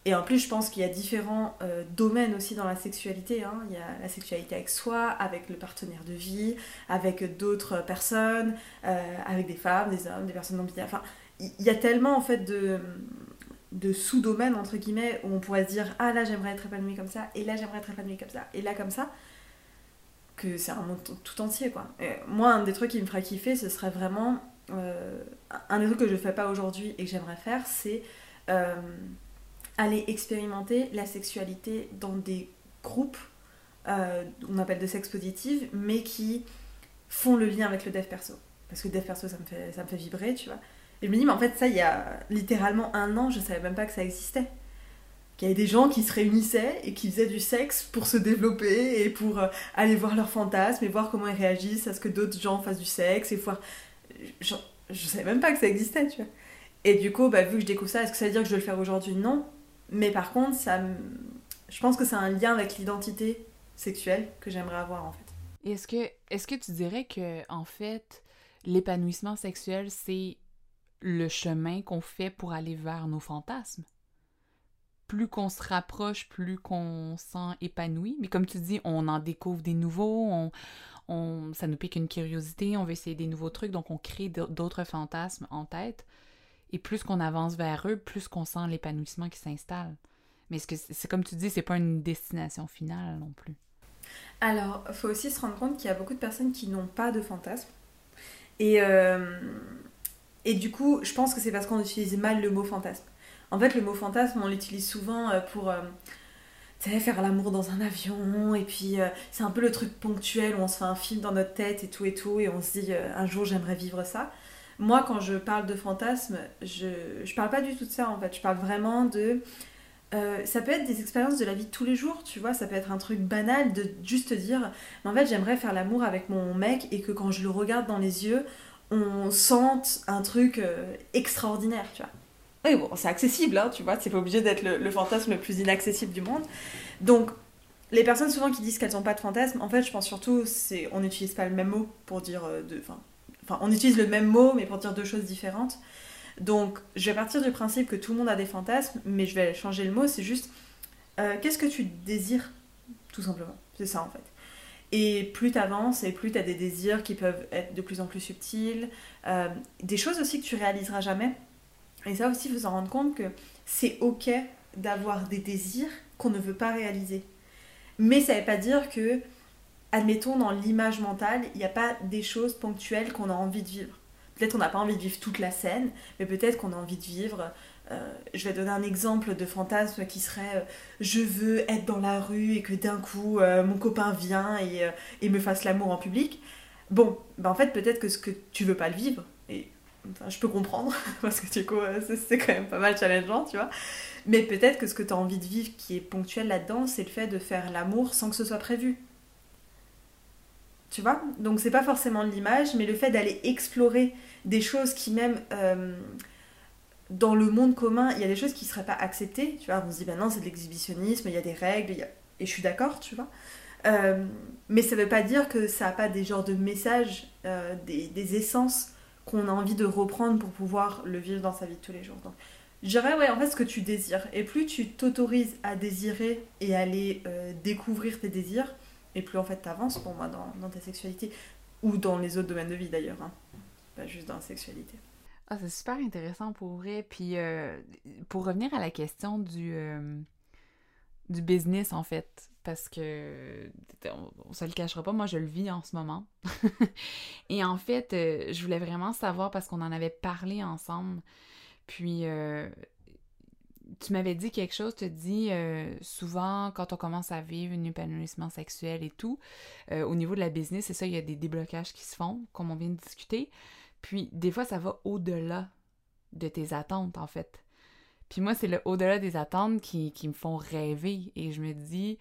Et en plus, je pense qu'il y a différents euh, domaines aussi dans la sexualité. Hein. Il y a la sexualité avec soi, avec le partenaire de vie, avec d'autres personnes, euh, avec des femmes, des hommes, des personnes non binaires. Enfin, il y a tellement en fait de de sous-domaines, entre guillemets, où on pourrait se dire Ah là, j'aimerais être épanouie comme ça, et là, j'aimerais être épanouie comme ça, et là, comme ça, que c'est un monde tout entier, quoi. moi, un des trucs qui me ferait kiffer, ce serait vraiment. Euh, un des trucs que je fais pas aujourd'hui et que j'aimerais faire, c'est euh, aller expérimenter la sexualité dans des groupes, euh, on appelle de sexe positive, mais qui font le lien avec le dev perso. Parce que dev perso, ça me fait, ça me fait vibrer, tu vois. Et je me dis, mais en fait, ça, il y a littéralement un an, je savais même pas que ça existait. Qu'il y avait des gens qui se réunissaient et qui faisaient du sexe pour se développer et pour euh, aller voir leurs fantasmes et voir comment ils réagissent à ce que d'autres gens fassent du sexe et voir. Je, je savais même pas que ça existait, tu vois. Et du coup, bah, vu que je découvre ça, est-ce que ça veut dire que je vais le faire aujourd'hui? Non. Mais par contre, ça je pense que c'est un lien avec l'identité sexuelle que j'aimerais avoir en fait. Est-ce que, est que tu dirais que, en fait, l'épanouissement sexuel, c'est le chemin qu'on fait pour aller vers nos fantasmes? Plus qu'on se rapproche, plus qu'on sent épanoui. Mais comme tu dis, on en découvre des nouveaux, on, ça nous pique une curiosité, on veut essayer des nouveaux trucs, donc on crée d'autres fantasmes en tête. Et plus qu'on avance vers eux, plus qu'on sent l'épanouissement qui s'installe. Mais c'est comme tu dis, c'est pas une destination finale non plus. Alors, faut aussi se rendre compte qu'il y a beaucoup de personnes qui n'ont pas de fantasme. Et, euh, et du coup, je pense que c'est parce qu'on utilise mal le mot fantasme. En fait, le mot fantasme, on l'utilise souvent euh, pour euh, faire l'amour dans un avion, et puis c'est un peu le truc ponctuel où on se fait un film dans notre tête et tout et tout, et on se dit un jour j'aimerais vivre ça. Moi, quand je parle de fantasme, je, je parle pas du tout de ça en fait. Je parle vraiment de euh, ça peut être des expériences de la vie de tous les jours, tu vois, ça peut être un truc banal de juste dire, mais en fait j'aimerais faire l'amour avec mon mec et que quand je le regarde dans les yeux, on sente un truc euh, extraordinaire, tu vois. Oui, bon, c'est accessible, hein, tu vois, c'est pas obligé d'être le, fantasme le plus inaccessible du monde. Donc, les personnes souvent qui disent qu'elles n'ont pas de fantasme, en fait, je pense surtout, c'est on n'utilise pas le même mot pour dire euh, de. Enfin, on utilise le même mot, mais pour dire deux choses différentes. Donc, je vais partir du principe que tout le monde a des fantasmes, mais je vais changer le mot, c'est juste euh, qu'est-ce que tu désires, tout simplement. C'est ça en fait. Et plus tu avances et plus tu as des désirs qui peuvent être de plus en plus subtils, euh, des choses aussi que tu réaliseras jamais. Et ça aussi, il faut s'en rendre compte que c'est ok d'avoir des désirs qu'on ne veut pas réaliser. Mais ça ne veut pas dire que, admettons, dans l'image mentale, il n'y a pas des choses ponctuelles qu'on a envie de vivre. Peut-être qu'on n'a pas envie de vivre toute la scène, mais peut-être qu'on a envie de vivre. Euh, je vais donner un exemple de fantasme qui serait euh, je veux être dans la rue et que d'un coup euh, mon copain vient et, me fasse l'amour en public. Bon, bah en fait, peut-être que ce que tu veux pas le vivre, et je peux comprendre, parce que du coup, c'est quand même pas mal challengeant, tu vois. Mais peut-être que ce que tu as envie de vivre qui est ponctuel là-dedans, c'est le fait de faire l'amour sans que ce soit prévu. Tu vois? Donc c'est pas forcément l'image, mais le fait d'aller explorer des choses qui même dans le monde commun, il y a des choses qui seraient pas acceptées. Tu vois, on se dit ben non, c'est de l'exhibitionnisme, il y a des règles, et je suis d'accord, tu vois. Euh, mais ça veut pas dire que ça a pas des genres de messages, euh, des, essences qu'on a envie de reprendre pour pouvoir le vivre dans sa vie de tous les jours. Donc, je dirais, ouais, en fait, ce que tu désires. Et plus tu t'autorises à désirer et à aller découvrir tes désirs, et plus en fait t'avances pour moi dans, dans, ta sexualité ou dans les autres domaines de vie d'ailleurs, hein. pas juste dans la sexualité. Ah, c'est super intéressant pour vrai. Puis euh, pour revenir à la question du, euh, du business en fait, parce que on, se le cachera pas, moi je le vis en ce moment. Et en fait, euh, je voulais vraiment savoir parce qu'on en avait parlé ensemble. Puis tu m'avais dit quelque chose, tu dis souvent quand on commence à vivre un épanouissement sexuel et tout, au niveau de la business, c'est ça, il y a des déblocages qui se font, comme on vient de discuter. Puis des fois, ça va au-delà de tes attentes, en fait. Puis moi, c'est le au-delà des attentes qui, me font rêver. Et je me dis,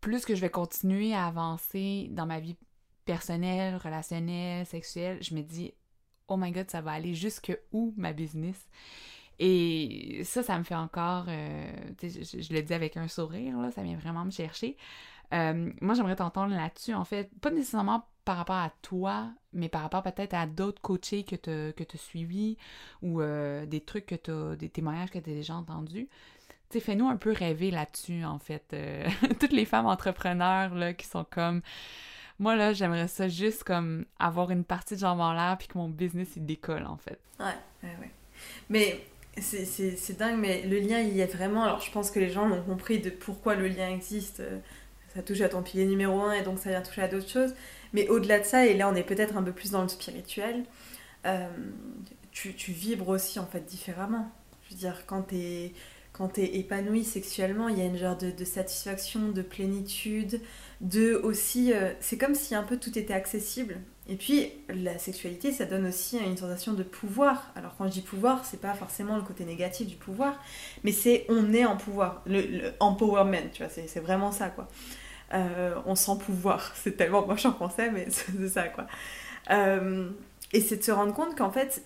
plus que je vais continuer à avancer dans ma vie personnelle, relationnelle, sexuelle, je me dis, oh my god, ça va aller jusque où ma business? Et ça, ça me fait encore, euh, je, le dis avec un sourire, là, ça vient vraiment me chercher. Euh, moi, j'aimerais t'entendre là-dessus, en fait, pas nécessairement par rapport à toi, mais par rapport peut-être à d'autres coachés que tu as suivis ou euh, des trucs que tu as, des témoignages que tu as déjà entendus. Tu sais, fais-nous un peu rêver là-dessus, en fait. toutes les femmes entrepreneurs, là, qui sont comme... Moi, là, j'aimerais ça juste comme avoir une partie de jambes en l'air puis que mon business, il décolle, en fait. Ouais, ouais, ouais. Mais c'est dingue, mais le lien, il y est vraiment. Alors, je pense que les gens l'ont compris de pourquoi le lien existe. Euh, ça touche à ton pilier numéro un et donc ça vient toucher à d'autres choses. Mais au-delà de ça, et là, on est peut-être un peu plus dans le spirituel, euh, tu, tu, vibres aussi, en fait, différemment. Je veux dire, quand t'es quand es épanoui sexuellement, il y a une genre de, de satisfaction, de plénitude, de aussi. Euh, c'est comme si un peu tout était accessible. Et puis, la sexualité, ça donne aussi une sensation de pouvoir. Alors, quand je dis pouvoir, c'est pas forcément le côté négatif du pouvoir, mais c'est on est en pouvoir. Le, empowerment, tu vois, c'est vraiment ça, quoi. Euh, on sent pouvoir. C'est tellement moche en français, mais c'est ça, quoi. Euh, et c'est de se rendre compte qu'en fait,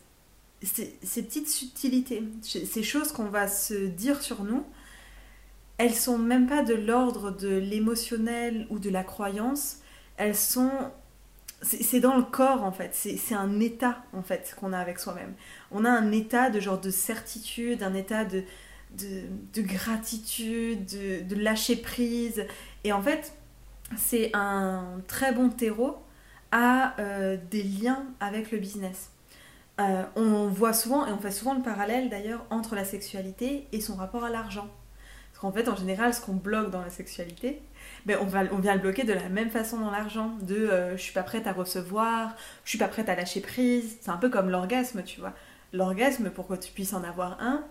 ces petites subtilités, ces choses qu'on va se dire sur nous, elles sont même pas de l'ordre de l'émotionnel ou de la croyance, elles sont c'est dans le corps en fait, c'est un état en fait qu'on a avec soi-même. On a un état de genre de certitude, un état de, de, gratitude, de, lâcher prise. Et en fait, c'est un très bon terreau à euh, des liens avec le business. Euh, on voit souvent, et on fait souvent le parallèle d'ailleurs, entre la sexualité et son rapport à l'argent. Parce qu'en fait, en général, ce qu'on bloque dans la sexualité, ben, on, va, on vient le bloquer de la même façon dans l'argent. De euh, je suis pas prête à recevoir, je suis pas prête à lâcher prise. C'est un peu comme l'orgasme, tu vois. L'orgasme, pour que tu puisses en avoir un,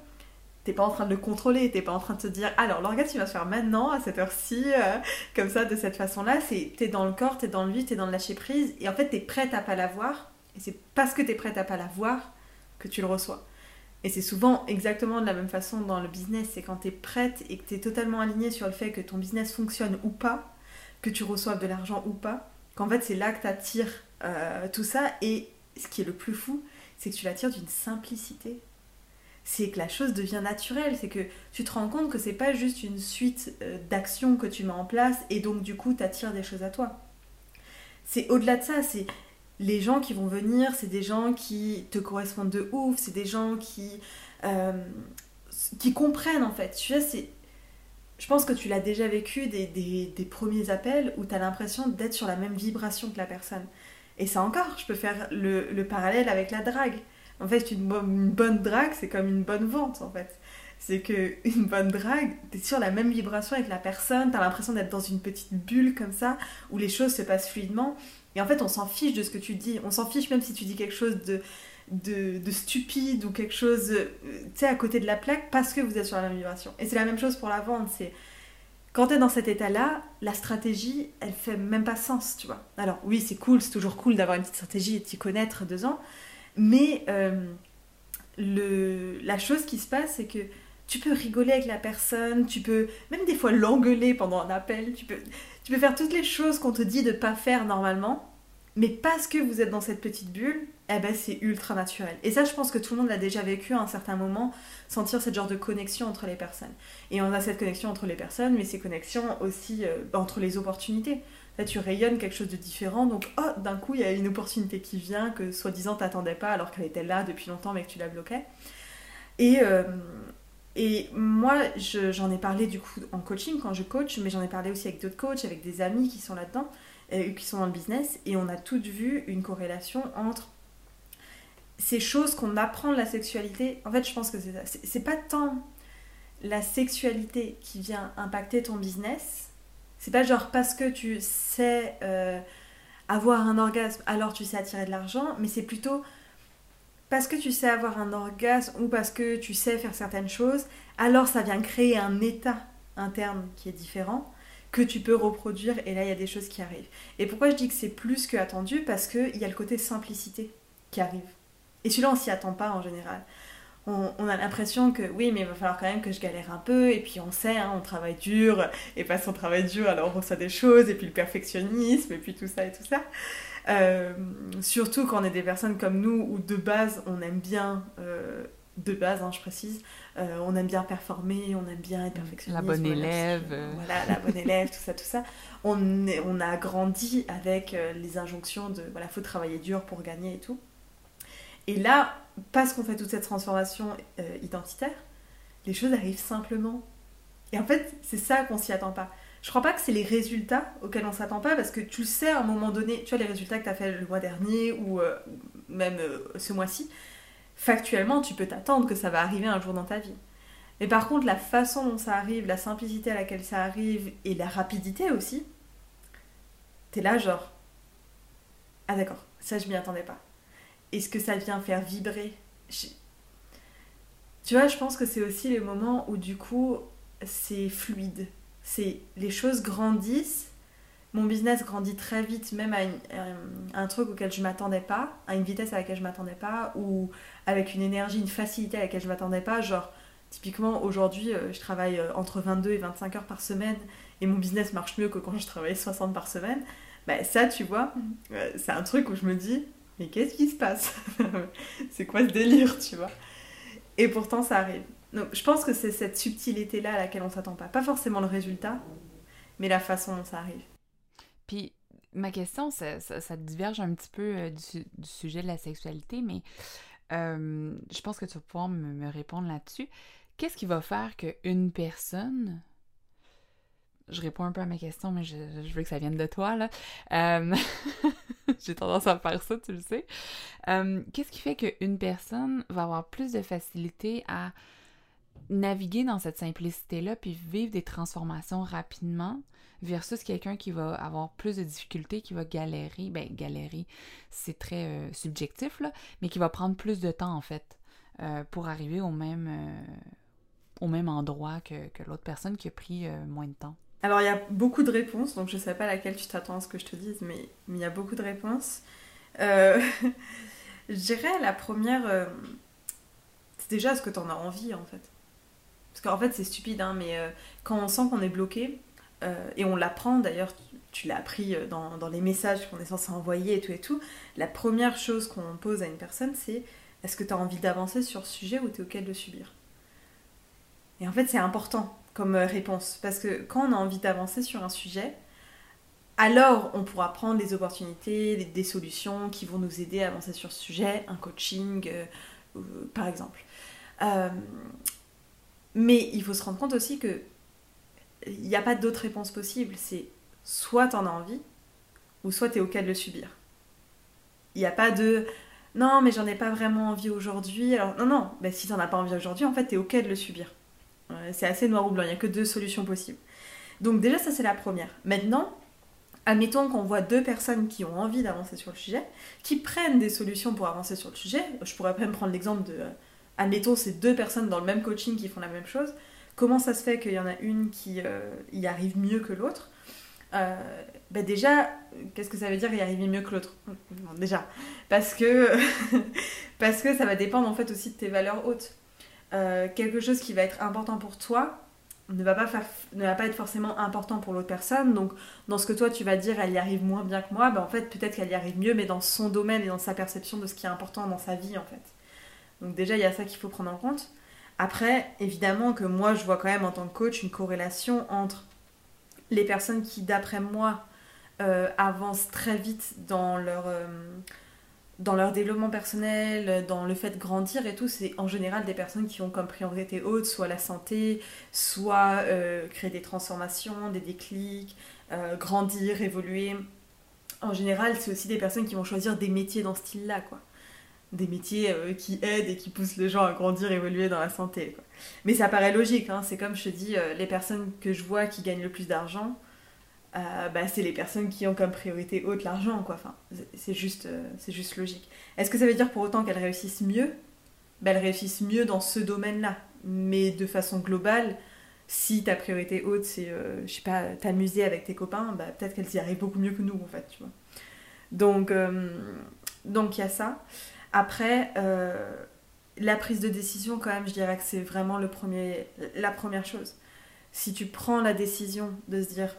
t'es pas en train de le contrôler, t'es pas en train de te dire alors l'orgasme va se faire maintenant à cette heure-ci, euh, comme ça, de cette façon-là. C'est t'es dans le corps, t'es dans le vide, t'es dans le lâcher prise, et en fait t'es prête à pas l'avoir, et c'est parce que t'es prête à pas l'avoir que tu le reçois. Et c'est souvent exactement de la même façon dans le business, c'est quand t'es prête et que t'es totalement alignée sur le fait que ton business fonctionne ou pas, que tu reçoives de l'argent ou pas, qu'en fait c'est là que t'attires euh, tout ça, et ce qui est le plus fou, c'est que tu l'attires d'une simplicité c'est que la chose devient naturelle, c'est que tu te rends compte que c'est pas juste une suite euh, d'actions que tu mets en place et donc du coup t'attires des choses à toi. C'est au-delà de ça, c'est les gens qui vont venir, c'est des gens qui te correspondent de ouf, c'est des gens qui, euh, qui comprennent en fait. Tu. Je pense que tu l'as déjà vécu des, des, premiers appels où tu as l'impression d'être sur la même vibration que la personne. Et ça encore, je peux faire le, le parallèle avec la drague. En fait, une, bonne drague, c'est comme une bonne vente, en fait. C'est que une bonne drague, t'es sur la même vibration avec la personne, t'as l'impression d'être dans une petite bulle comme ça, où les choses se passent fluidement. Et en fait, on s'en fiche de ce que tu dis. On s'en fiche même si tu dis quelque chose de, de, stupide ou quelque chose, euh, tu sais, à côté de la plaque, parce que vous êtes sur la même vibration. Et c'est la même chose pour la vente. C'est quand t'es dans cet état-là, la stratégie, elle fait même pas sens, tu vois. Alors oui, c'est cool, c'est toujours cool d'avoir une petite stratégie et de t'y connaître deux ans. Mais euh, la chose qui se passe, c'est que tu peux rigoler avec la personne, tu peux même des fois l'engueuler pendant un appel, tu peux, tu peux faire toutes les choses qu'on te dit de pas faire normalement, mais parce que vous êtes dans cette petite bulle, eh ben c'est ultra naturel. Et ça, je pense que tout le monde l'a déjà vécu à un certain moment, sentir cette genre de connexion entre les personnes. Et on a cette connexion entre les personnes, mais ces connexions aussi euh, entre les opportunités. Tu rayonnes quelque chose de différent, donc oh, d'un coup, il y a une opportunité qui vient que soi-disant t'attendais pas alors qu'elle était là depuis longtemps mais que tu la bloquais. Et, euh, et moi, j'en ai parlé du coup en coaching quand je coach, mais j'en ai parlé aussi avec d'autres coachs, avec des amis qui sont là-dedans, euh, qui sont dans le business, et on a toutes vu une corrélation entre ces choses qu'on apprend de la sexualité. En fait, je pense que c'est ça. C'est pas tant la sexualité qui vient impacter ton business, c'est pas genre parce que tu sais euh, avoir un orgasme, alors tu sais attirer de l'argent, mais c'est plutôt parce que tu sais avoir un orgasme ou parce que tu sais faire certaines choses, alors ça vient créer un état interne qui est différent que tu peux reproduire et là il y a des choses qui arrivent. Et pourquoi je dis que c'est plus que attendu? Parce qu'il y a le côté simplicité qui arrive. Et celui-là on s'y attend pas en général on, a l'impression que oui, mais il va falloir quand même que je galère un peu, et puis on sait, hein, on travaille dur, et parce qu'on travaille dur, alors on reçoit des choses, et puis le perfectionnisme, et puis tout ça et tout ça. Euh, surtout quand on est des personnes comme nous, où de base, on aime bien, euh, de base, hein, je précise, euh, on aime bien performer, on aime bien être perfectionniste. La bonne élève. Voilà, la bonne élève, tout ça, tout ça. On, est, on a grandi avec les injonctions de, voilà, faut travailler dur pour gagner et tout. Et là, parce qu'on fait toute cette transformation euh, identitaire, les choses arrivent simplement. Et en fait, c'est ça qu'on s'y attend pas. Je crois pas que c'est les résultats auxquels on s'attend pas, parce que tu le sais à un moment donné, tu vois les résultats que tu as fait le mois dernier ou euh, même euh, ce mois-ci, factuellement, tu peux t'attendre que ça va arriver un jour dans ta vie. Mais par contre, la façon dont ça arrive, la simplicité à laquelle ça arrive et la rapidité aussi, t'es là genre, ah d'accord, ça je m'y attendais pas est-ce que ça vient faire vibrer Tu vois, je pense que c'est aussi les moments où du coup c'est fluide. C'est les choses grandissent. Mon business grandit très vite, même à, un truc auquel je m'attendais pas, à une vitesse à laquelle je m'attendais pas, ou avec une énergie, une facilité à laquelle je m'attendais pas. Genre, typiquement aujourd'hui, euh, je travaille euh, entre 22 et 25 heures par semaine et mon business marche mieux que quand je travaillais 60 par semaine. Bah, ça, tu vois, mm. euh, c'est un truc où je me dis, mais qu'est-ce qui se passe C'est quoi ce délire, tu vois? Et pourtant, ça arrive. Donc je pense que c'est cette subtilité-là à laquelle on s'attend pas. Pas forcément le résultat, mais la façon dont ça arrive. Puis ma question, ça, ça, diverge un petit peu euh, du, sujet de la sexualité, mais euh, je pense que tu vas pouvoir me, répondre là-dessus. Qu'est-ce qui va faire qu'une personne je réponds un peu à ma question, mais je, veux que ça vienne de toi, là. Euh, j'ai tendance à faire ça, tu le sais. Qu'est-ce qui fait qu'une personne va avoir plus de facilité à naviguer dans cette simplicité-là, puis vivre des transformations rapidement, versus quelqu'un qui va avoir plus de difficultés, qui va galérer, ben galérer, c'est très euh, subjectif, là, mais qui va prendre plus de temps, en fait, euh, pour arriver au même, euh, au même endroit que, l'autre personne qui a pris moins de temps. Alors, il y a beaucoup de réponses, donc je ne sais pas laquelle tu t'attends à ce que je te dise, mais, il y a beaucoup de réponses. je dirais la première, c'est déjà ce que tu en as envie, en fait. Parce qu'en fait, c'est stupide, hein, mais quand on sent qu'on est bloqué, euh, et on l'apprend d'ailleurs, tu, l'as appris euh, dans, les messages qu'on est censé envoyer et tout et tout, la première chose qu'on pose à une personne, c'est est-ce que tu as envie d'avancer sur ce sujet ou tu es OK de subir? Et en fait, c'est important comme euh, réponse, parce que quand on a envie d'avancer sur un sujet, alors on pourra prendre des opportunités, des, solutions qui vont nous aider à avancer sur ce sujet, un coaching, par exemple. mais il faut se rendre compte aussi que il n'y a pas d'autre réponse possible. C'est soit t'en as envie, ou soit t'es OK de le subir. Il n'y a pas de non, mais j'en ai pas vraiment envie aujourd'hui. Alors, non, non, ben, si t'en as pas envie aujourd'hui, en fait, t'es OK de le subir. C'est assez noir ou blanc, il n'y a que deux solutions possibles. Donc, déjà, ça, c'est la première. Maintenant, admettons qu'on voit deux personnes qui ont envie d'avancer sur le sujet, qui prennent des solutions pour avancer sur le sujet. Je pourrais même prendre l'exemple de. Admettons, c'est deux personnes dans le même coaching qui font la même chose. Comment ça se fait qu'il y en a une qui euh, y arrive mieux que l'autre? Euh, bah déjà, qu'est-ce que ça veut dire y arriver mieux que l'autre? Déjà, parce que, parce que ça va dépendre en fait aussi de tes valeurs hautes. Euh, quelque chose qui va être important pour toi ne va pas, ne va pas être forcément important pour l'autre personne. Donc, dans ce que toi tu vas dire, elle y arrive moins bien que moi, bah, en fait, peut-être qu'elle y arrive mieux, mais dans son domaine et dans sa perception de ce qui est important dans sa vie, en fait. Donc, déjà, il y a ça qu'il faut prendre en compte. Après, évidemment que moi, je vois quand même en tant que coach une corrélation entre les personnes qui, d'après moi, euh, avancent très vite dans leur, euh, dans leur développement personnel, dans le fait de grandir et tout, c'est en général des personnes qui ont comme priorité haute soit la santé, soit euh, créer des transformations, des déclics, grandir, évoluer. En général, c'est aussi des personnes qui vont choisir des métiers dans ce style-là, quoi des métiers euh, qui aident et qui poussent les gens à grandir, évoluer dans la santé. Mais ça paraît logique, hein. c'est comme je te dis, euh, les personnes que je vois qui gagnent le plus d'argent, euh, bah, c'est les personnes qui ont comme priorité haute l'argent, quoi. Enfin, c'est juste, c'est juste logique. Est-ce que ça veut dire pour autant qu'elles réussissent mieux? Bah, Elles réussissent mieux dans ce domaine-là. Mais de façon globale, si ta priorité haute, c'est, je sais pas, t'amuser avec tes copains, bah, peut-être qu'elles y arrivent beaucoup mieux que nous, en fait, tu vois. Donc, donc il y a ça. Après, euh, la prise de décision, quand même, je dirais que c'est vraiment le premier, la première chose. Si tu prends la décision de se dire,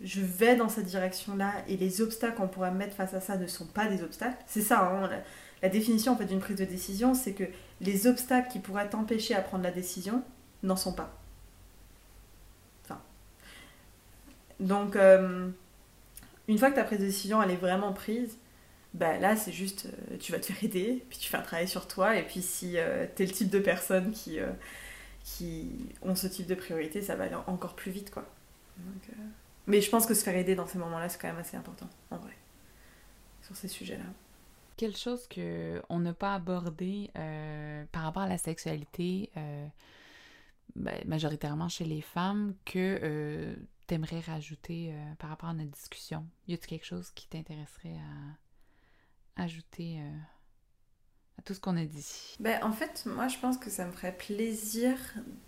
je vais dans cette direction-là et les obstacles qu'on pourrait mettre face à ça ne sont pas des obstacles, c'est ça, hein, la, définition en fait, d'une prise de décision, c'est que les obstacles qui pourraient t'empêcher à prendre la décision n'en sont pas. Enfin. Donc, euh, une fois que ta prise de décision elle est vraiment prise, bah là c'est juste euh, tu vas te faire aider, puis tu fais un travail sur toi, et puis si euh, tu es le type de personne qui, euh, qui ont ce type de priorité, ça va aller encore plus vite quoi. Mais je pense que se faire aider dans ces moments-là, c'est quand même assez important, en vrai, sur ces sujets-là. Quelque chose qu'on n'a pas abordé par rapport à la sexualité, ben, majoritairement chez les femmes, que t'aimerais rajouter par rapport à notre discussion? Y a-t-il quelque chose qui t'intéresserait à ajouter euh, à tout ce qu'on a dit? Ben, En fait, moi, je pense que ça me ferait plaisir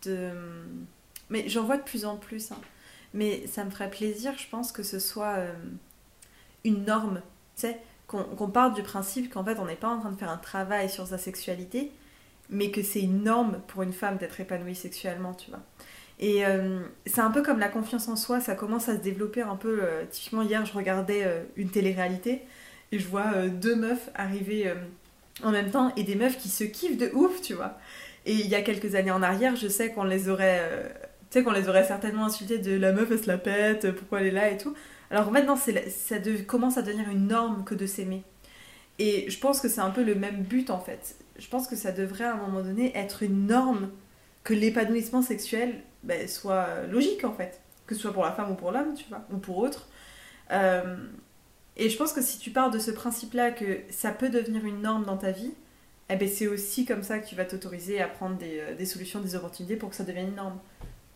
de... Mais j'en vois de plus en plus. Hein. Mais ça me ferait plaisir, je pense, que ce soit euh, une norme. Tu sais, qu'on parte du principe qu'en fait, on n'est pas en train de faire un travail sur sa sexualité, mais que c'est une norme pour une femme d'être épanouie sexuellement, tu vois. Et euh, c'est un peu comme la confiance en soi, ça commence à se développer un peu. typiquement, hier, je regardais une télé-réalité et je vois euh, deux meufs arriver euh, en même temps et des meufs qui se kiffent de ouf, tu vois. Et il y a quelques années en arrière, je sais qu'on les aurait, euh, sais, qu'on les aurait certainement insultés de la meuf elle se la pète, pourquoi elle est là et tout. Alors maintenant, ça commence à devenir une norme que de s'aimer. Et je pense que c'est un peu le même but en fait. Je pense que ça devrait à un moment donné être une norme que l'épanouissement sexuel ben, soit logique en fait. Que ce soit pour la femme ou pour l'homme, tu vois, ou pour autre. Euh, et je pense que si tu pars de ce principe-là que ça peut devenir une norme dans ta vie, eh ben c'est aussi comme ça que tu vas t'autoriser à prendre des, euh, des, solutions, des opportunités pour que ça devienne une norme.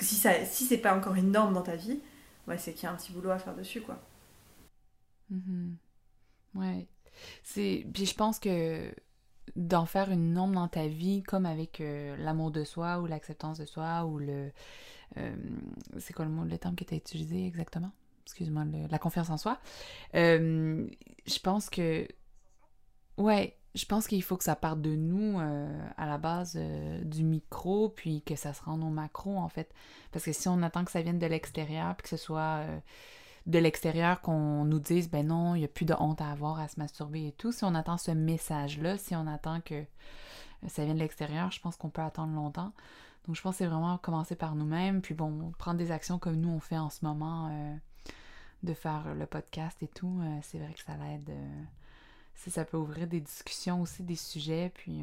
Si, ça, si c'est pas encore une norme dans ta vie, ouais, c'est qu'il y a un petit boulot à faire dessus, quoi. Mm-hmm. Ouais. C'est... Puis je pense que d'en faire une norme dans ta vie, comme avec euh, l'amour de soi ou l'acceptance de soi ou le... Euh, c'est quoi le mot, le terme qui était utilisé exactement? Excuse-moi, la confiance en soi. Euh, je pense que... Ouais, je pense qu'il faut que ça parte de nous à la base du micro, puis que ça se rende au macro, en fait. Parce que si on attend que ça vienne de l'extérieur, puis que ce soit de l'extérieur qu'on nous dise ben non, il n'y a plus de honte à avoir à se masturber et tout. Si on attend ce message-là, si on attend que ça vienne de l'extérieur, je pense qu'on peut attendre longtemps. Donc je pense que c'est vraiment commencer par nous-mêmes, puis bon, prendre des actions comme nous on fait en ce moment, euh, de faire le podcast et tout, euh, c'est vrai que ça l'aide. Euh, ça peut ouvrir des discussions aussi, des sujets, puis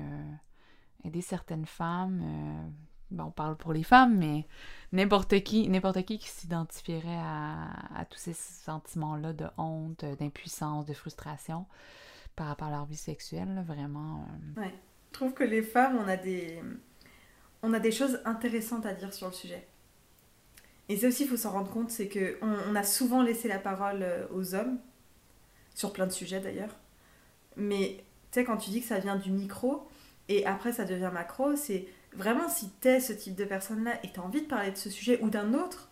aider certaines femmes ben, on parle pour les femmes, mais n'importe qui, n'importe qui qui s'identifierait à, tous ces sentiments-là de honte, d'impuissance, de frustration par rapport à leur vie sexuelle, vraiment. Euh, ouais. Je trouve que les femmes, on a des, on a des choses intéressantes à dire sur le sujet. Et ça aussi, il faut s'en rendre compte, c'est que on, a souvent laissé la parole euh, aux hommes, sur plein de sujets d'ailleurs. Mais tu sais, quand tu dis que ça vient du micro et après ça devient macro, c'est vraiment, si t'es ce type de personne-là et t'as envie de parler de ce sujet ou d'un autre,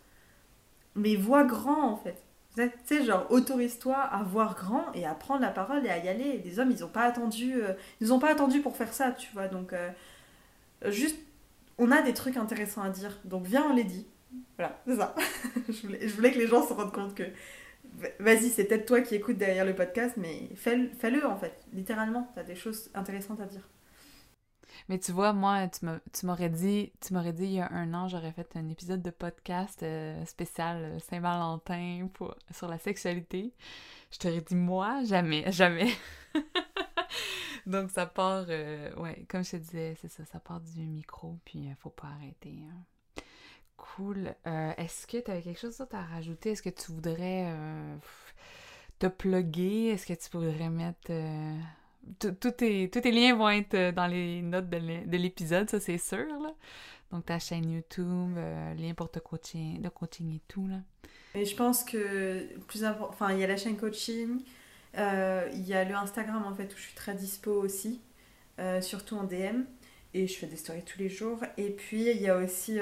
mais vois grand en fait. Tu sais, genre, autorise-toi à voir grand et à prendre la parole et à y aller. Les hommes, ils n'ont pas attendu, euh, ils ont pas attendu pour faire ça, tu vois. Donc, euh, juste, on a des trucs intéressants à dire. Donc, viens, on les dit. Voilà, c'est ça. je, voulais, que les gens se rendent compte que, vas-y, c'est peut-être toi qui écoutes derrière le podcast, mais fais-le en fait. Littéralement, t'as des choses intéressantes à dire. Mais tu vois, moi, tu m'aurais dit, tu m'aurais dit il y a un an, j'aurais fait un épisode de podcast euh, spécial euh, Saint-Valentin sur la sexualité. Je t'aurais dit moi, jamais, jamais. Donc ça part, euh, ouais, comme je te disais, c'est ça, ça part du micro, puis il faut pas arrêter. Hein. Cool. Est-ce que tu avais quelque chose d'autre à rajouter? Est-ce que tu voudrais te plugger? Est-ce que tu pourrais mettre tous tes, liens vont être euh, dans les notes de l'épisode, ça c'est sûr. Là. Donc ta chaîne YouTube, euh, lien pour te coaching, le coaching et tout. Là. Et je pense que plus important, enfin il y a la chaîne coaching, euh, il y a le Instagram en fait où je suis très dispo aussi, surtout en DM et je fais des stories tous les jours. Et puis il y a aussi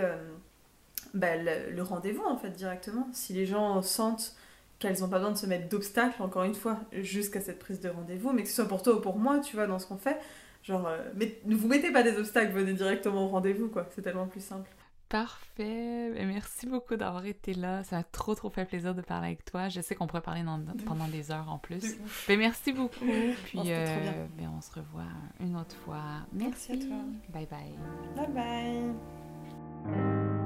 bah, le rendez-vous en fait directement. Si les gens sentent qu'elles n'ont pas besoin de se mettre d'obstacles, encore une fois, jusqu'à cette prise de rendez-vous, mais que ce soit pour toi ou pour moi, tu vois, dans ce qu'on fait. Genre, euh, mais ne vous mettez pas des obstacles, venez directement au rendez-vous, quoi. C'est tellement plus simple. Parfait. Merci beaucoup d'avoir été là. Ça a trop, trop fait plaisir de parler avec toi. Je sais qu'on pourrait parler pendant des heures en plus. Mais merci beaucoup. Puis, on, euh, on se revoit une autre fois. Merci. merci à toi. Bye bye. Bye bye.